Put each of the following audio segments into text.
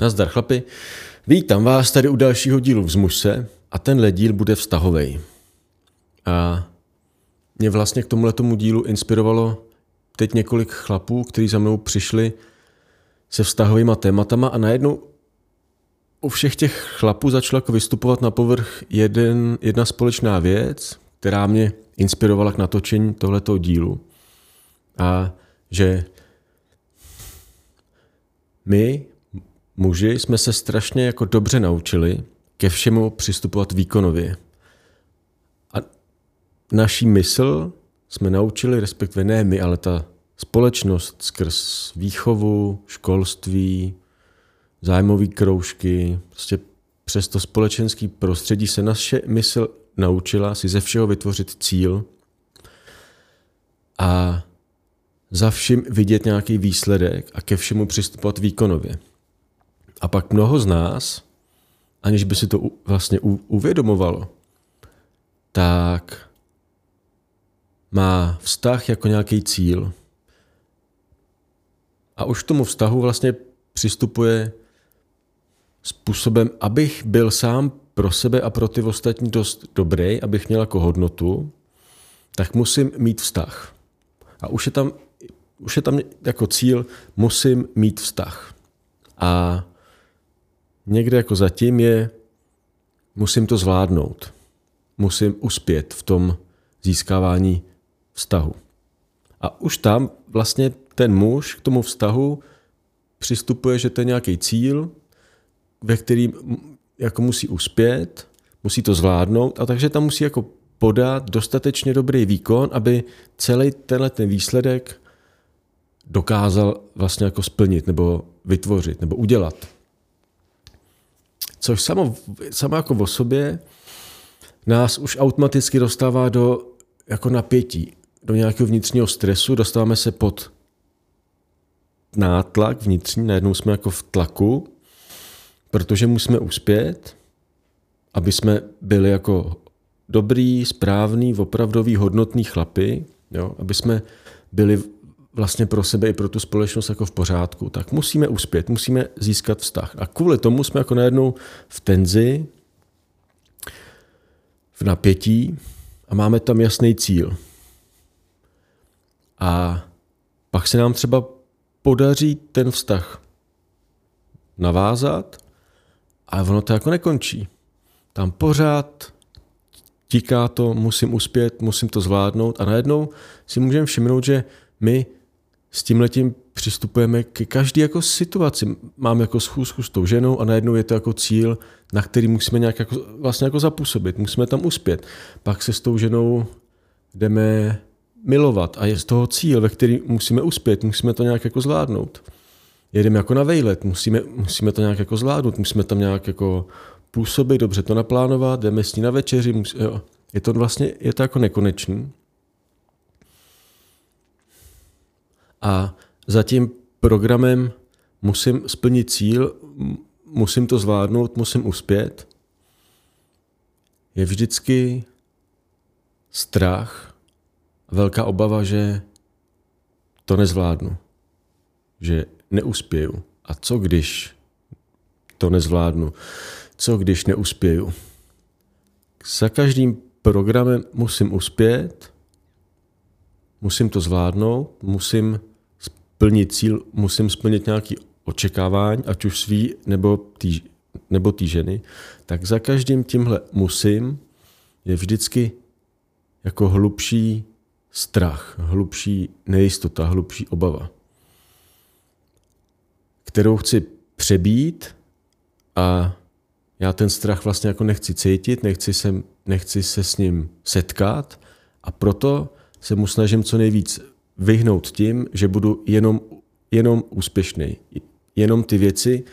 Nazdar chlapi, vítám vás tady u dalšího dílu Vzmuž se a tenhle díl bude vztahovej. A mě vlastně k tomuhle tomu dílu inspirovalo teď několik chlapů, kteří za mnou přišli se vztahovými tématama a najednou u všech těch chlapů začala jako vystupovat na povrch jeden, jedna společná věc, která mě inspirovala k natočení tohletoho dílu. A že my muži jsme se strašně jako dobře naučili ke všemu přistupovat výkonově. A naší mysl jsme naučili, respektive ne my, ale ta společnost skrz výchovu, školství, zájmové kroužky, prostě přes to společenský prostředí se naše mysl naučila si ze všeho vytvořit cíl a za vším vidět nějaký výsledek a ke všemu přistupovat výkonově. A pak mnoho z nás, aniž by si to vlastně uvědomovalo, tak má vztah jako nějaký cíl. A už k tomu vztahu vlastně přistupuje způsobem, abych byl sám pro sebe a pro ty ostatní dost dobrý, abych měl jako hodnotu, tak musím mít vztah. A už je tam, už je tam jako cíl, musím mít vztah. A někde jako zatím je, musím to zvládnout. Musím uspět v tom získávání vztahu. A už tam vlastně ten muž k tomu vztahu přistupuje, že to je nějaký cíl, ve kterým jako musí uspět, musí to zvládnout a takže tam musí jako podat dostatečně dobrý výkon, aby celý tenhle ten výsledek dokázal vlastně jako splnit nebo vytvořit nebo udělat. Což samo, samo jako o sobě nás už automaticky dostává do jako napětí, do nějakého vnitřního stresu, dostáváme se pod nátlak vnitřní, najednou jsme jako v tlaku, protože musíme uspět, aby jsme byli jako dobrý, správný, opravdový, hodnotný chlapy, jo, aby jsme byli vlastně pro sebe i pro tu společnost jako v pořádku, tak musíme uspět, musíme získat vztah. A kvůli tomu jsme jako najednou v tenzi, v napětí a máme tam jasný cíl. A pak se nám třeba podaří ten vztah navázat, ale ono to jako nekončí. Tam pořád tiká to, musím uspět, musím to zvládnout a najednou si můžeme všimnout, že my s tím letím přistupujeme k každé jako situaci. Mám jako schůzku s tou ženou a najednou je to jako cíl, na který musíme nějak jako, vlastně jako zapůsobit, musíme tam uspět. Pak se s tou ženou jdeme milovat a je z toho cíl, ve který musíme uspět, musíme to nějak jako zvládnout. Jedeme jako na vejlet, musíme, musíme to nějak jako zvládnout, musíme tam nějak jako působit, dobře to naplánovat, jdeme s ní na večeři, musí, jo. Je to vlastně, je to jako nekonečný. A za tím programem musím splnit cíl, musím to zvládnout, musím uspět, je vždycky strach, velká obava, že to nezvládnu, že neuspěju. A co když to nezvládnu? Co když neuspěju? Za každým programem musím uspět, musím to zvládnout, musím splnit cíl, musím splnit nějaký očekávání, ať už svý nebo tý, nebo tý ženy, tak za každým tímhle musím je vždycky jako hlubší strach, hlubší nejistota, hlubší obava, kterou chci přebít a já ten strach vlastně jako nechci cítit, nechci se, nechci se s ním setkat a proto se mu snažím co nejvíc vyhnout tím, že budu jenom, jenom úspěšný. Jenom ty věci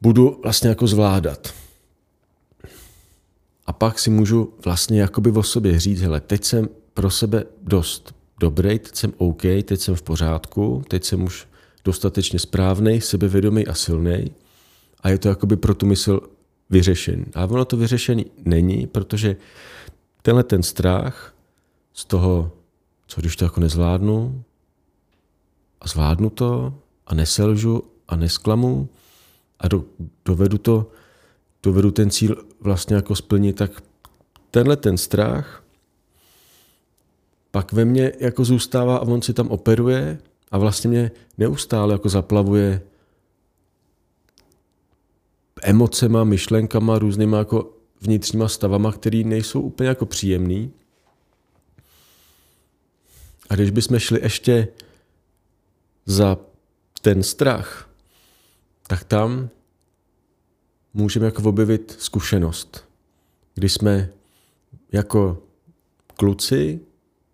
budu vlastně jako zvládat. A pak si můžu vlastně jakoby o sobě říct, hele, teď jsem pro sebe dost dobrý, teď jsem OK, teď jsem v pořádku, teď jsem už dostatečně správný, sebevědomý a silný a je to jakoby pro tu mysl vyřešený. A ono to vyřešený není, protože tenhle ten strach z toho co když to jako nezvládnu a zvládnu to a neselžu a nesklamu, a do, dovedu to, dovedu ten cíl vlastně jako splnit, tak tenhle ten strach pak ve mně jako zůstává a on si tam operuje a vlastně mě neustále jako zaplavuje emocema, myšlenkama, různýma jako vnitřníma stavama, které nejsou úplně jako příjemný. A když bychom šli ještě za ten strach, tak tam můžeme jako objevit zkušenost, kdy jsme jako kluci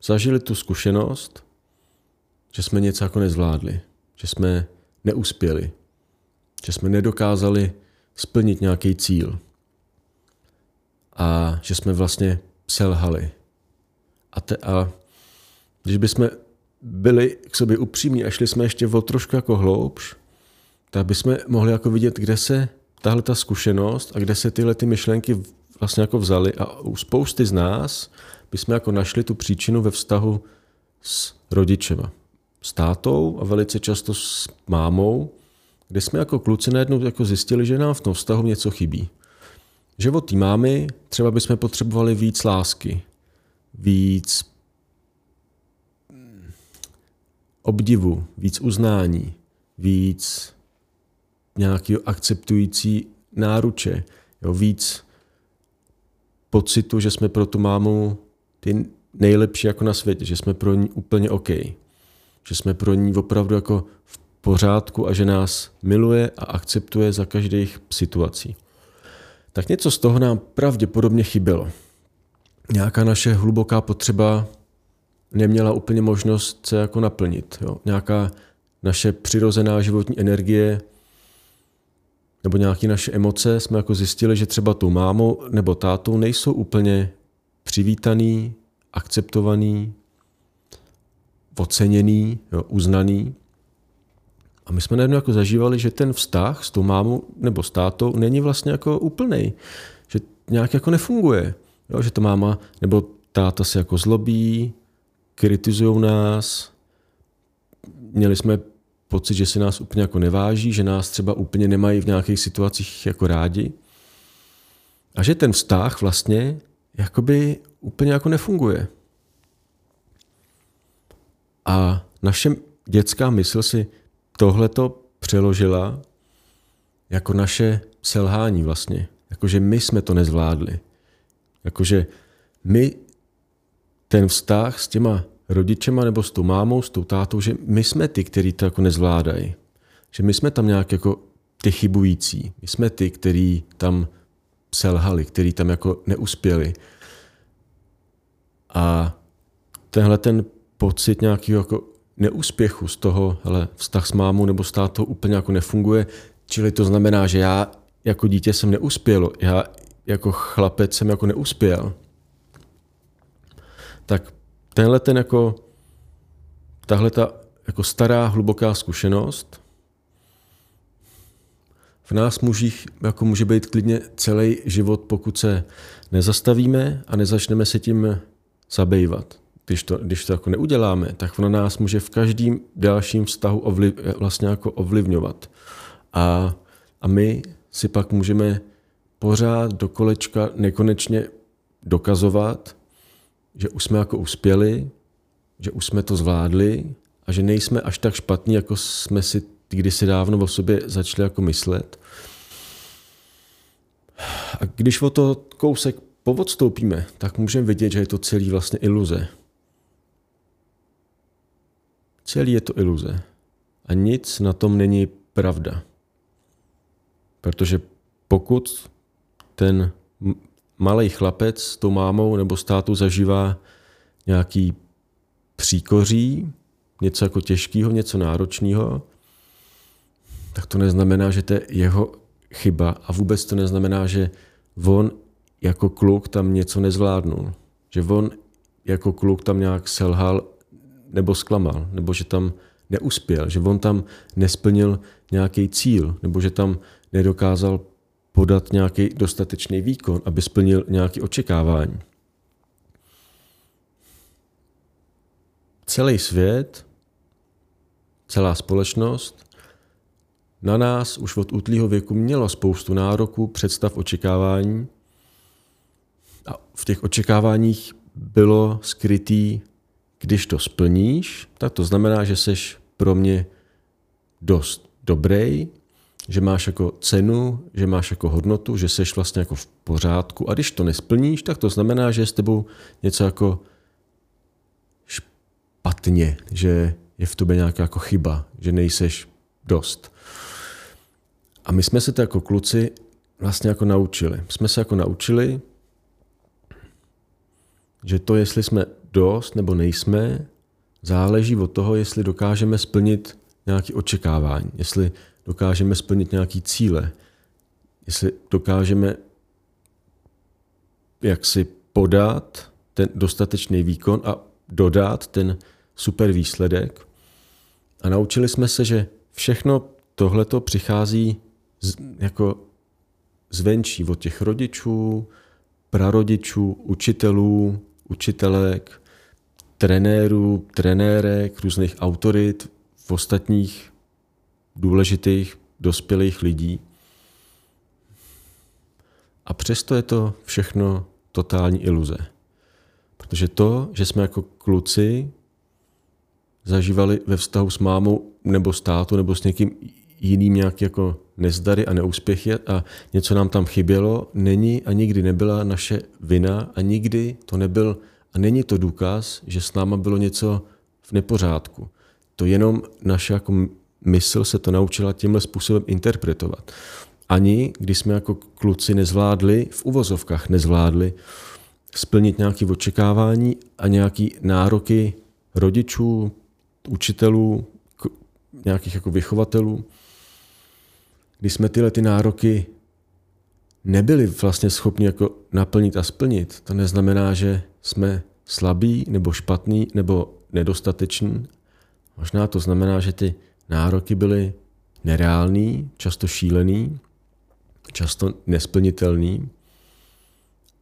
zažili tu zkušenost, že jsme něco jako nezvládli, že jsme neuspěli, že jsme nedokázali splnit nějaký cíl a že jsme vlastně selhali. A, te, a když bychom byli k sobě upřímní a šli jsme ještě o trošku jako hloubš, tak bychom mohli jako vidět, kde se tahle ta zkušenost a kde se tyhle ty myšlenky vlastně jako vzaly a u spousty z nás bychom jako našli tu příčinu ve vztahu s rodičema, s tátou a velice často s mámou, kde jsme jako kluci najednou jako zjistili, že nám v tom vztahu něco chybí. Že od té mámy třeba bychom potřebovali víc lásky, víc obdivu, víc uznání, víc nějakého akceptující náruče, jo, víc pocitu, že jsme pro tu mámu ty nejlepší jako na světě, že jsme pro ní úplně OK, že jsme pro ní opravdu jako v pořádku a že nás miluje a akceptuje za každých situací. Tak něco z toho nám pravděpodobně chybělo. Nějaká naše hluboká potřeba neměla úplně možnost se jako naplnit. Jo? Nějaká naše přirozená životní energie nebo nějaké naše emoce jsme jako zjistili, že třeba tou mámou nebo tátou nejsou úplně přivítaný, akceptovaný, oceněný, jo, uznaný. A my jsme najednou jako zažívali, že ten vztah s tou mámou nebo s tátou není vlastně jako úplný, že nějak jako nefunguje. Jo, že ta máma nebo táta se jako zlobí, kritizují nás, měli jsme pocit, že si nás úplně jako neváží, že nás třeba úplně nemají v nějakých situacích jako rádi. A že ten vztah vlastně jakoby úplně jako nefunguje. A naše dětská mysl si tohleto přeložila jako naše selhání vlastně. Jakože my jsme to nezvládli. Jakože my ten vztah s těma rodičema nebo s tou mámou, s tou tátou, že my jsme ty, kteří to jako nezvládají. Že my jsme tam nějak jako ty chybující. My jsme ty, kteří tam selhali, kteří tam jako neuspěli. A tenhle ten pocit nějakého jako neúspěchu z toho, hele, vztah s mámou nebo s tátou úplně jako nefunguje, čili to znamená, že já jako dítě jsem neuspěl, já jako chlapec jsem jako neuspěl. Tak tenhle ten jako, tahle ta jako stará, hluboká zkušenost v nás mužích jako může být klidně celý život, pokud se nezastavíme a nezačneme se tím zabývat. Když to, když to jako neuděláme, tak na nás může v každém dalším vztahu ovliv, vlastně jako ovlivňovat. A, a my si pak můžeme pořád do kolečka nekonečně dokazovat, že už jsme jako uspěli, že už jsme to zvládli a že nejsme až tak špatní, jako jsme si kdysi dávno o sobě začali jako myslet. A když o to kousek povodstoupíme, tak můžeme vidět, že je to celý vlastně iluze. Celý je to iluze. A nic na tom není pravda. Protože pokud ten malý chlapec s tou mámou nebo státu zažívá nějaký příkoří, něco jako těžkého, něco náročného, tak to neznamená, že to je jeho chyba a vůbec to neznamená, že on jako kluk tam něco nezvládnul. Že on jako kluk tam nějak selhal nebo zklamal, nebo že tam neuspěl, že on tam nesplnil nějaký cíl, nebo že tam nedokázal podat nějaký dostatečný výkon, aby splnil nějaké očekávání. Celý svět, celá společnost na nás už od útlýho věku mělo spoustu nároků, představ, očekávání. A v těch očekáváních bylo skrytý, když to splníš, tak to znamená, že seš pro mě dost dobrý, že máš jako cenu, že máš jako hodnotu, že seš vlastně jako v pořádku. A když to nesplníš, tak to znamená, že je s tebou něco jako špatně, že je v tobě nějaká jako chyba, že nejseš dost. A my jsme se to jako kluci vlastně jako naučili. Jsme se jako naučili, že to, jestli jsme dost nebo nejsme, záleží od toho, jestli dokážeme splnit nějaké očekávání, jestli dokážeme splnit nějaké cíle, jestli dokážeme jak si podat ten dostatečný výkon a dodat ten super výsledek. A naučili jsme se, že všechno tohleto přichází z, jako zvenčí od těch rodičů, prarodičů, učitelů, učitelek, trenérů, trenérek, různých autorit, v ostatních důležitých dospělých lidí. A přesto je to všechno totální iluze. Protože to, že jsme jako kluci zažívali ve vztahu s mámou nebo státu nebo s někým jiným nějaký jako nezdary a neúspěchy a něco nám tam chybělo, není a nikdy nebyla naše vina a nikdy to nebyl a není to důkaz, že s náma bylo něco v nepořádku. To jenom naše jako mysl se to naučila tímhle způsobem interpretovat. Ani když jsme jako kluci nezvládli, v uvozovkách nezvládli, splnit nějaké očekávání a nějaké nároky rodičů, učitelů, nějakých jako vychovatelů, když jsme tyhle ty nároky nebyli vlastně schopni jako naplnit a splnit, to neznamená, že jsme slabí nebo špatný nebo nedostateční. Možná to znamená, že ty nároky byly nereální, často šílený, často nesplnitelný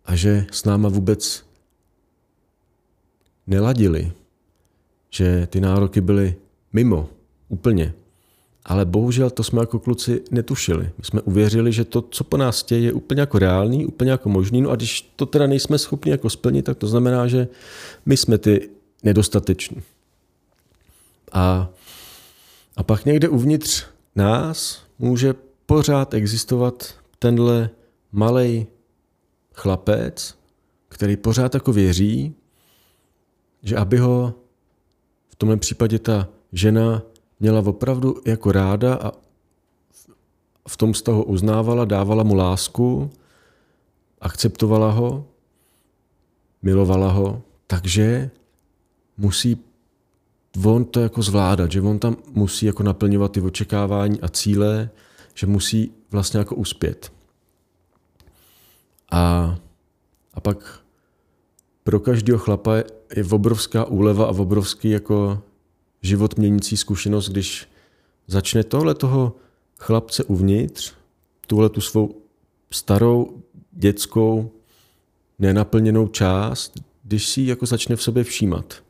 a že s náma vůbec neladili, že ty nároky byly mimo, úplně. Ale bohužel to jsme jako kluci netušili. My jsme uvěřili, že to, co po nás chtějí, je úplně jako reálný, úplně jako možný. No a když to teda nejsme schopni jako splnit, tak to znamená, že my jsme ty nedostateční. A, a pak někde uvnitř nás může pořád existovat tenhle malý chlapec, který pořád jako věří, že aby ho v tomhle případě ta žena měla opravdu jako ráda a v tom vztahu uznávala, dávala mu lásku, akceptovala ho, milovala ho, takže musí on to jako zvládat, že on tam musí jako naplňovat ty očekávání a cíle, že musí vlastně jako uspět. A, a pak pro každého chlapa je obrovská úleva a obrovský jako život měnící zkušenost, když začne tohle toho chlapce uvnitř, tuhle tu svou starou, dětskou, nenaplněnou část, když si ji jako začne v sobě všímat.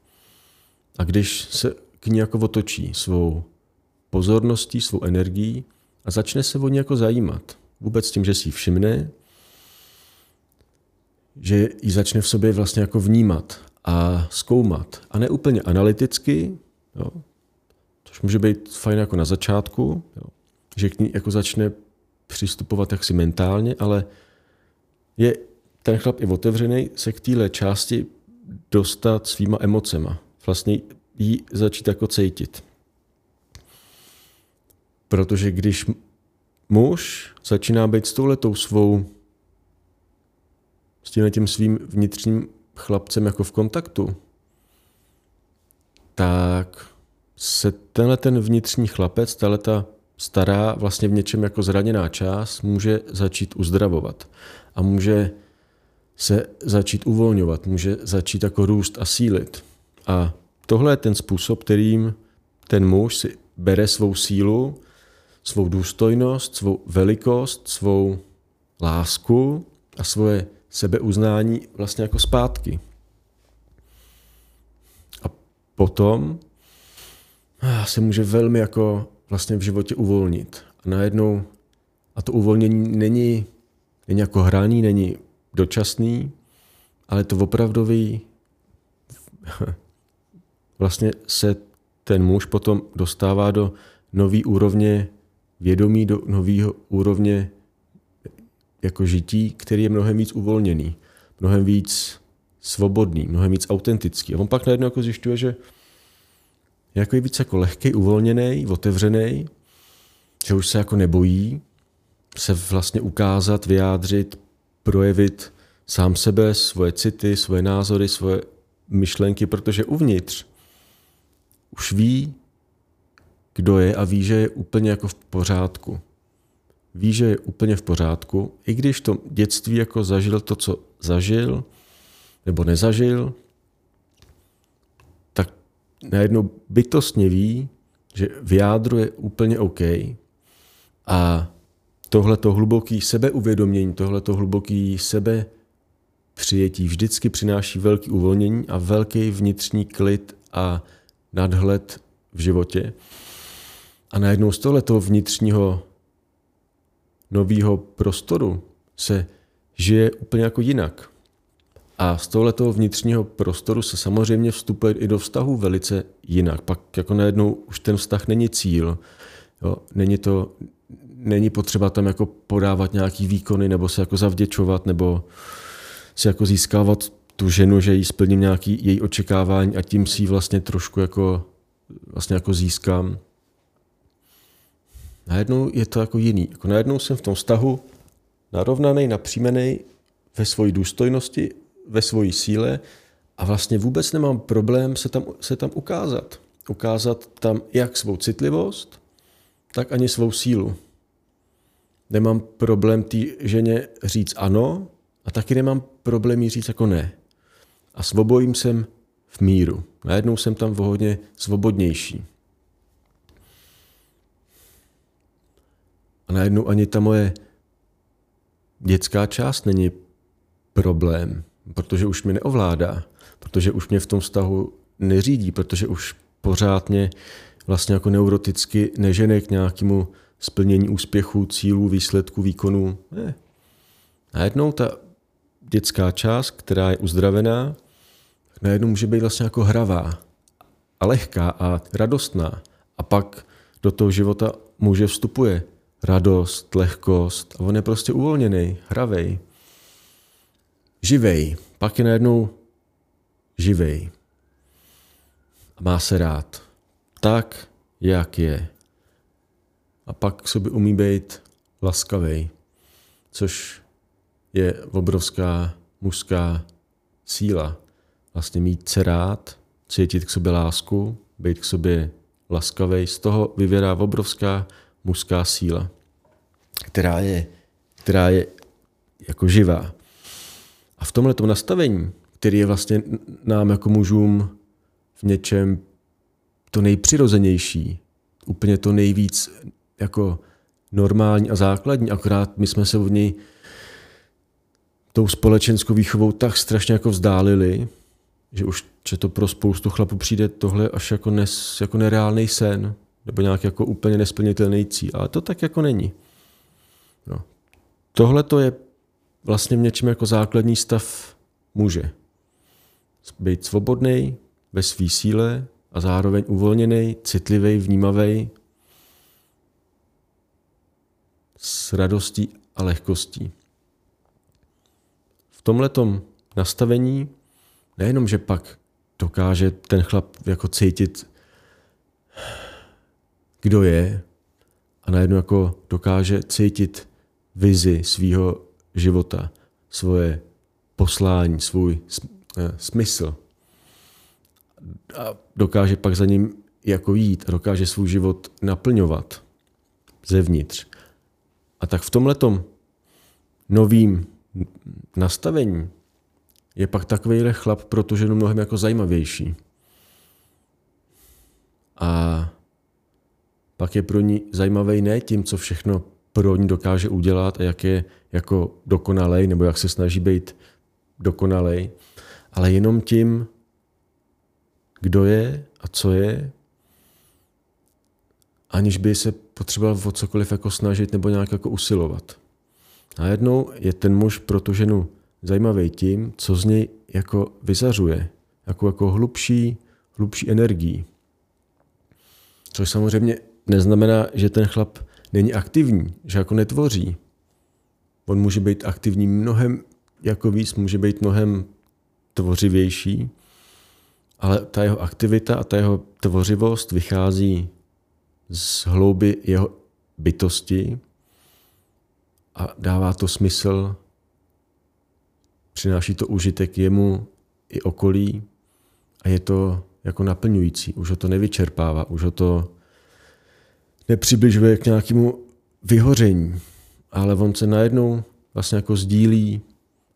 A když se k ní jako otočí svou pozorností, svou energií a začne se o ní jako zajímat. Vůbec tím, že si ji všimne, že ji začne v sobě vlastně jako vnímat a zkoumat. A ne úplně analyticky, Jo? Což může být fajn jako na začátku, jo? že k ní jako začne přistupovat jaksi mentálně, ale je ten chlap i otevřený se k téhle části dostat svýma emocema. Vlastně jí začít jako cítit. Protože když muž začíná být s touhletou svou s tím tím svým vnitřním chlapcem jako v kontaktu, tak se tenhle ten vnitřní chlapec, tahle ta stará, vlastně v něčem jako zraněná část, může začít uzdravovat a může se začít uvolňovat, může začít jako růst a sílit. A tohle je ten způsob, kterým ten muž si bere svou sílu, svou důstojnost, svou velikost, svou lásku a svoje sebeuznání vlastně jako zpátky. Potom se může velmi jako vlastně v životě uvolnit. A najednou, a to uvolnění není, není jako hraní, není dočasný, ale to opravdový, vlastně se ten muž potom dostává do nový úrovně vědomí, do nového úrovně jako žití, který je mnohem víc uvolněný, mnohem víc svobodný, mnohem víc autentický. A on pak najednou jako zjišťuje, že je jako víc jako lehký, uvolněný, otevřený, že už se jako nebojí se vlastně ukázat, vyjádřit, projevit sám sebe, svoje city, svoje názory, svoje myšlenky, protože uvnitř už ví, kdo je a ví, že je úplně jako v pořádku. Ví, že je úplně v pořádku, i když to dětství jako zažil to, co zažil, nebo nezažil, tak najednou bytostně ví, že v jádru je úplně OK a tohleto hluboký sebeuvědomění, tohleto hluboký sebe přijetí vždycky přináší velký uvolnění a velký vnitřní klid a nadhled v životě. A najednou z tohoto vnitřního nového prostoru se žije úplně jako jinak. A z tohoto vnitřního prostoru se samozřejmě vstupuje i do vztahu velice jinak. Pak jako najednou už ten vztah není cíl. Jo? Není, to, není potřeba tam jako podávat nějaký výkony nebo se jako zavděčovat nebo si jako získávat tu ženu, že jí splním nějaký její očekávání a tím si ji vlastně trošku jako, vlastně jako získám. Najednou je to jako jiný. Jako najednou jsem v tom vztahu narovnaný, napřímený ve své důstojnosti, ve své síle a vlastně vůbec nemám problém se tam, se tam ukázat. Ukázat tam jak svou citlivost, tak ani svou sílu. Nemám problém té ženě říct ano a taky nemám problém jí říct jako ne. A svobojím jsem v míru. Najednou jsem tam hodně svobodnější. A najednou ani ta moje dětská část není problém, protože už mě neovládá, protože už mě v tom vztahu neřídí, protože už pořád mě vlastně jako neuroticky nežene k nějakému splnění úspěchu, cílů, výsledku, výkonu. Ne. Najednou ta dětská část, která je uzdravená, najednou může být vlastně jako hravá a lehká a radostná. A pak do toho života muže vstupuje radost, lehkost a on je prostě uvolněný, hravej, živej. Pak je najednou živej. A má se rád. Tak, jak je. A pak k sobě umí být laskavej, což je obrovská mužská síla. Vlastně mít se rád, cítit k sobě lásku, být k sobě laskavý, z toho vyvěrá obrovská mužská síla, která je, která je jako živá. A v tomhle nastavení, který je vlastně nám jako mužům v něčem to nejpřirozenější, úplně to nejvíc jako normální a základní, akorát my jsme se od něj tou společenskou výchovou tak strašně jako vzdálili, že už že to pro spoustu chlapů přijde tohle až jako, nes, jako nereálný sen, nebo nějak jako úplně nesplnitelný cíl, ale to tak jako není. No. Tohle to je vlastně v něčem jako základní stav muže. Být svobodný ve své síle a zároveň uvolněný, citlivý, vnímavý, s radostí a lehkostí tomhletom nastavení nejenom, že pak dokáže ten chlap jako cítit, kdo je a najednou jako dokáže cítit vizi svého života, svoje poslání, svůj eh, smysl. A dokáže pak za ním jako jít a dokáže svůj život naplňovat zevnitř. A tak v tomhletom novým nastavení je pak takovýhle chlap pro tu ženu mnohem jako zajímavější. A pak je pro ní zajímavý ne tím, co všechno pro ní dokáže udělat a jak je jako dokonalej, nebo jak se snaží být dokonalej, ale jenom tím, kdo je a co je, aniž by se potřeboval o cokoliv jako snažit nebo nějak jako usilovat. A jednou je ten muž pro tu ženu zajímavý tím, co z něj jako vyzařuje, jako, jako hlubší, hlubší energii. Což samozřejmě neznamená, že ten chlap není aktivní, že jako netvoří. On může být aktivní mnohem jako víc, může být mnohem tvořivější, ale ta jeho aktivita a ta jeho tvořivost vychází z hlouby jeho bytosti a dává to smysl, přináší to užitek jemu i okolí a je to jako naplňující. Už ho to nevyčerpává, už ho to nepřibližuje k nějakému vyhoření, ale on se najednou vlastně jako sdílí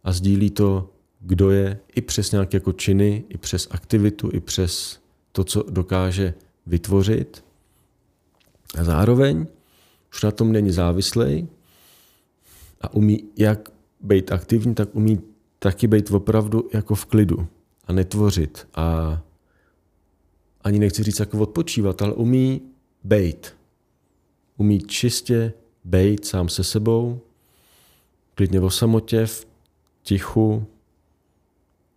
a sdílí to, kdo je, i přes nějaké jako činy, i přes aktivitu, i přes to, co dokáže vytvořit. A zároveň už na tom není závislý a umí jak být aktivní, tak umí taky být opravdu jako v klidu a netvořit a ani nechci říct jako odpočívat, ale umí být. Umí čistě být sám se sebou, klidně o samotě, v tichu,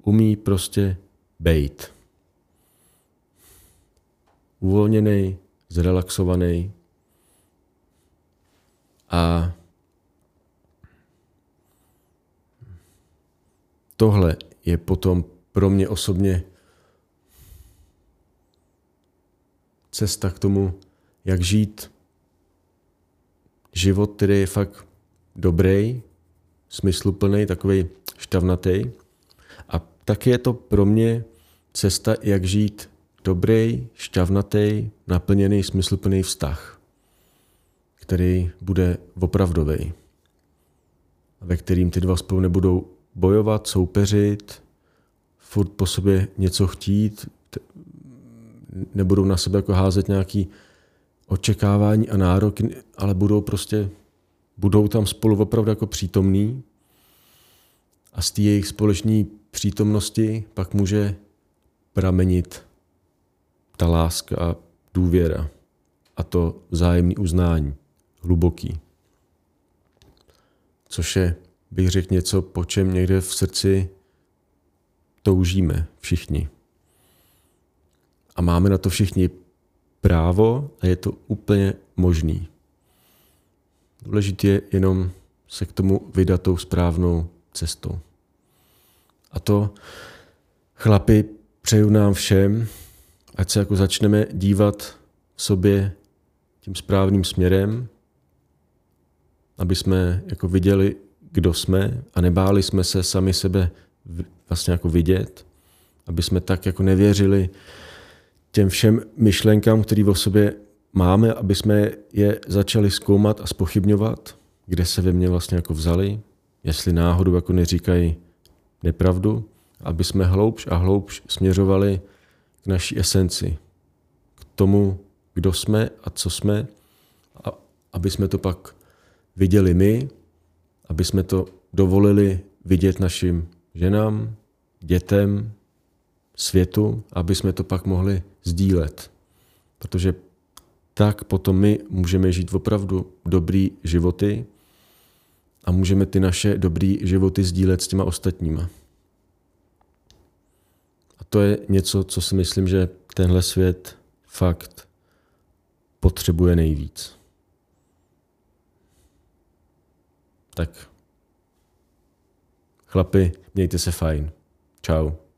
umí prostě být. Uvolněný, zrelaxovaný a tohle je potom pro mě osobně cesta k tomu, jak žít život, který je fakt dobrý, smysluplný, takový štavnatý. A taky je to pro mě cesta, jak žít dobrý, šťavnatý, naplněný, smysluplný vztah, který bude opravdový, ve kterým ty dva spolu nebudou bojovat, soupeřit, furt po sobě něco chtít, nebudou na sebe jako házet nějaký očekávání a nároky, ale budou prostě, budou tam spolu opravdu jako přítomní a z té jejich společné přítomnosti pak může pramenit ta láska a důvěra a to vzájemné uznání, hluboký. Což je, bych řekl, něco, po čem někde v srdci toužíme všichni. A máme na to všichni právo a je to úplně možný. Důležité je jenom se k tomu vydat tou správnou cestou. A to, chlapi, přeju nám všem, ať se jako začneme dívat sobě tím správným směrem, aby jsme jako viděli, kdo jsme a nebáli jsme se sami sebe vlastně jako vidět, aby jsme tak jako nevěřili těm všem myšlenkám, které o sobě máme, aby jsme je začali zkoumat a spochybňovat, kde se ve mně vlastně jako vzali, jestli náhodou jako neříkají nepravdu, aby jsme hloubš a hloubš směřovali k naší esenci, k tomu, kdo jsme a co jsme, a aby jsme to pak viděli my, aby jsme to dovolili vidět našim ženám, dětem, světu, aby jsme to pak mohli sdílet. Protože tak potom my můžeme žít opravdu dobrý životy a můžeme ty naše dobrý životy sdílet s těma ostatníma. A to je něco, co si myslím, že tenhle svět fakt potřebuje nejvíc. Tak chlapi, mějte se fajn. Ciao.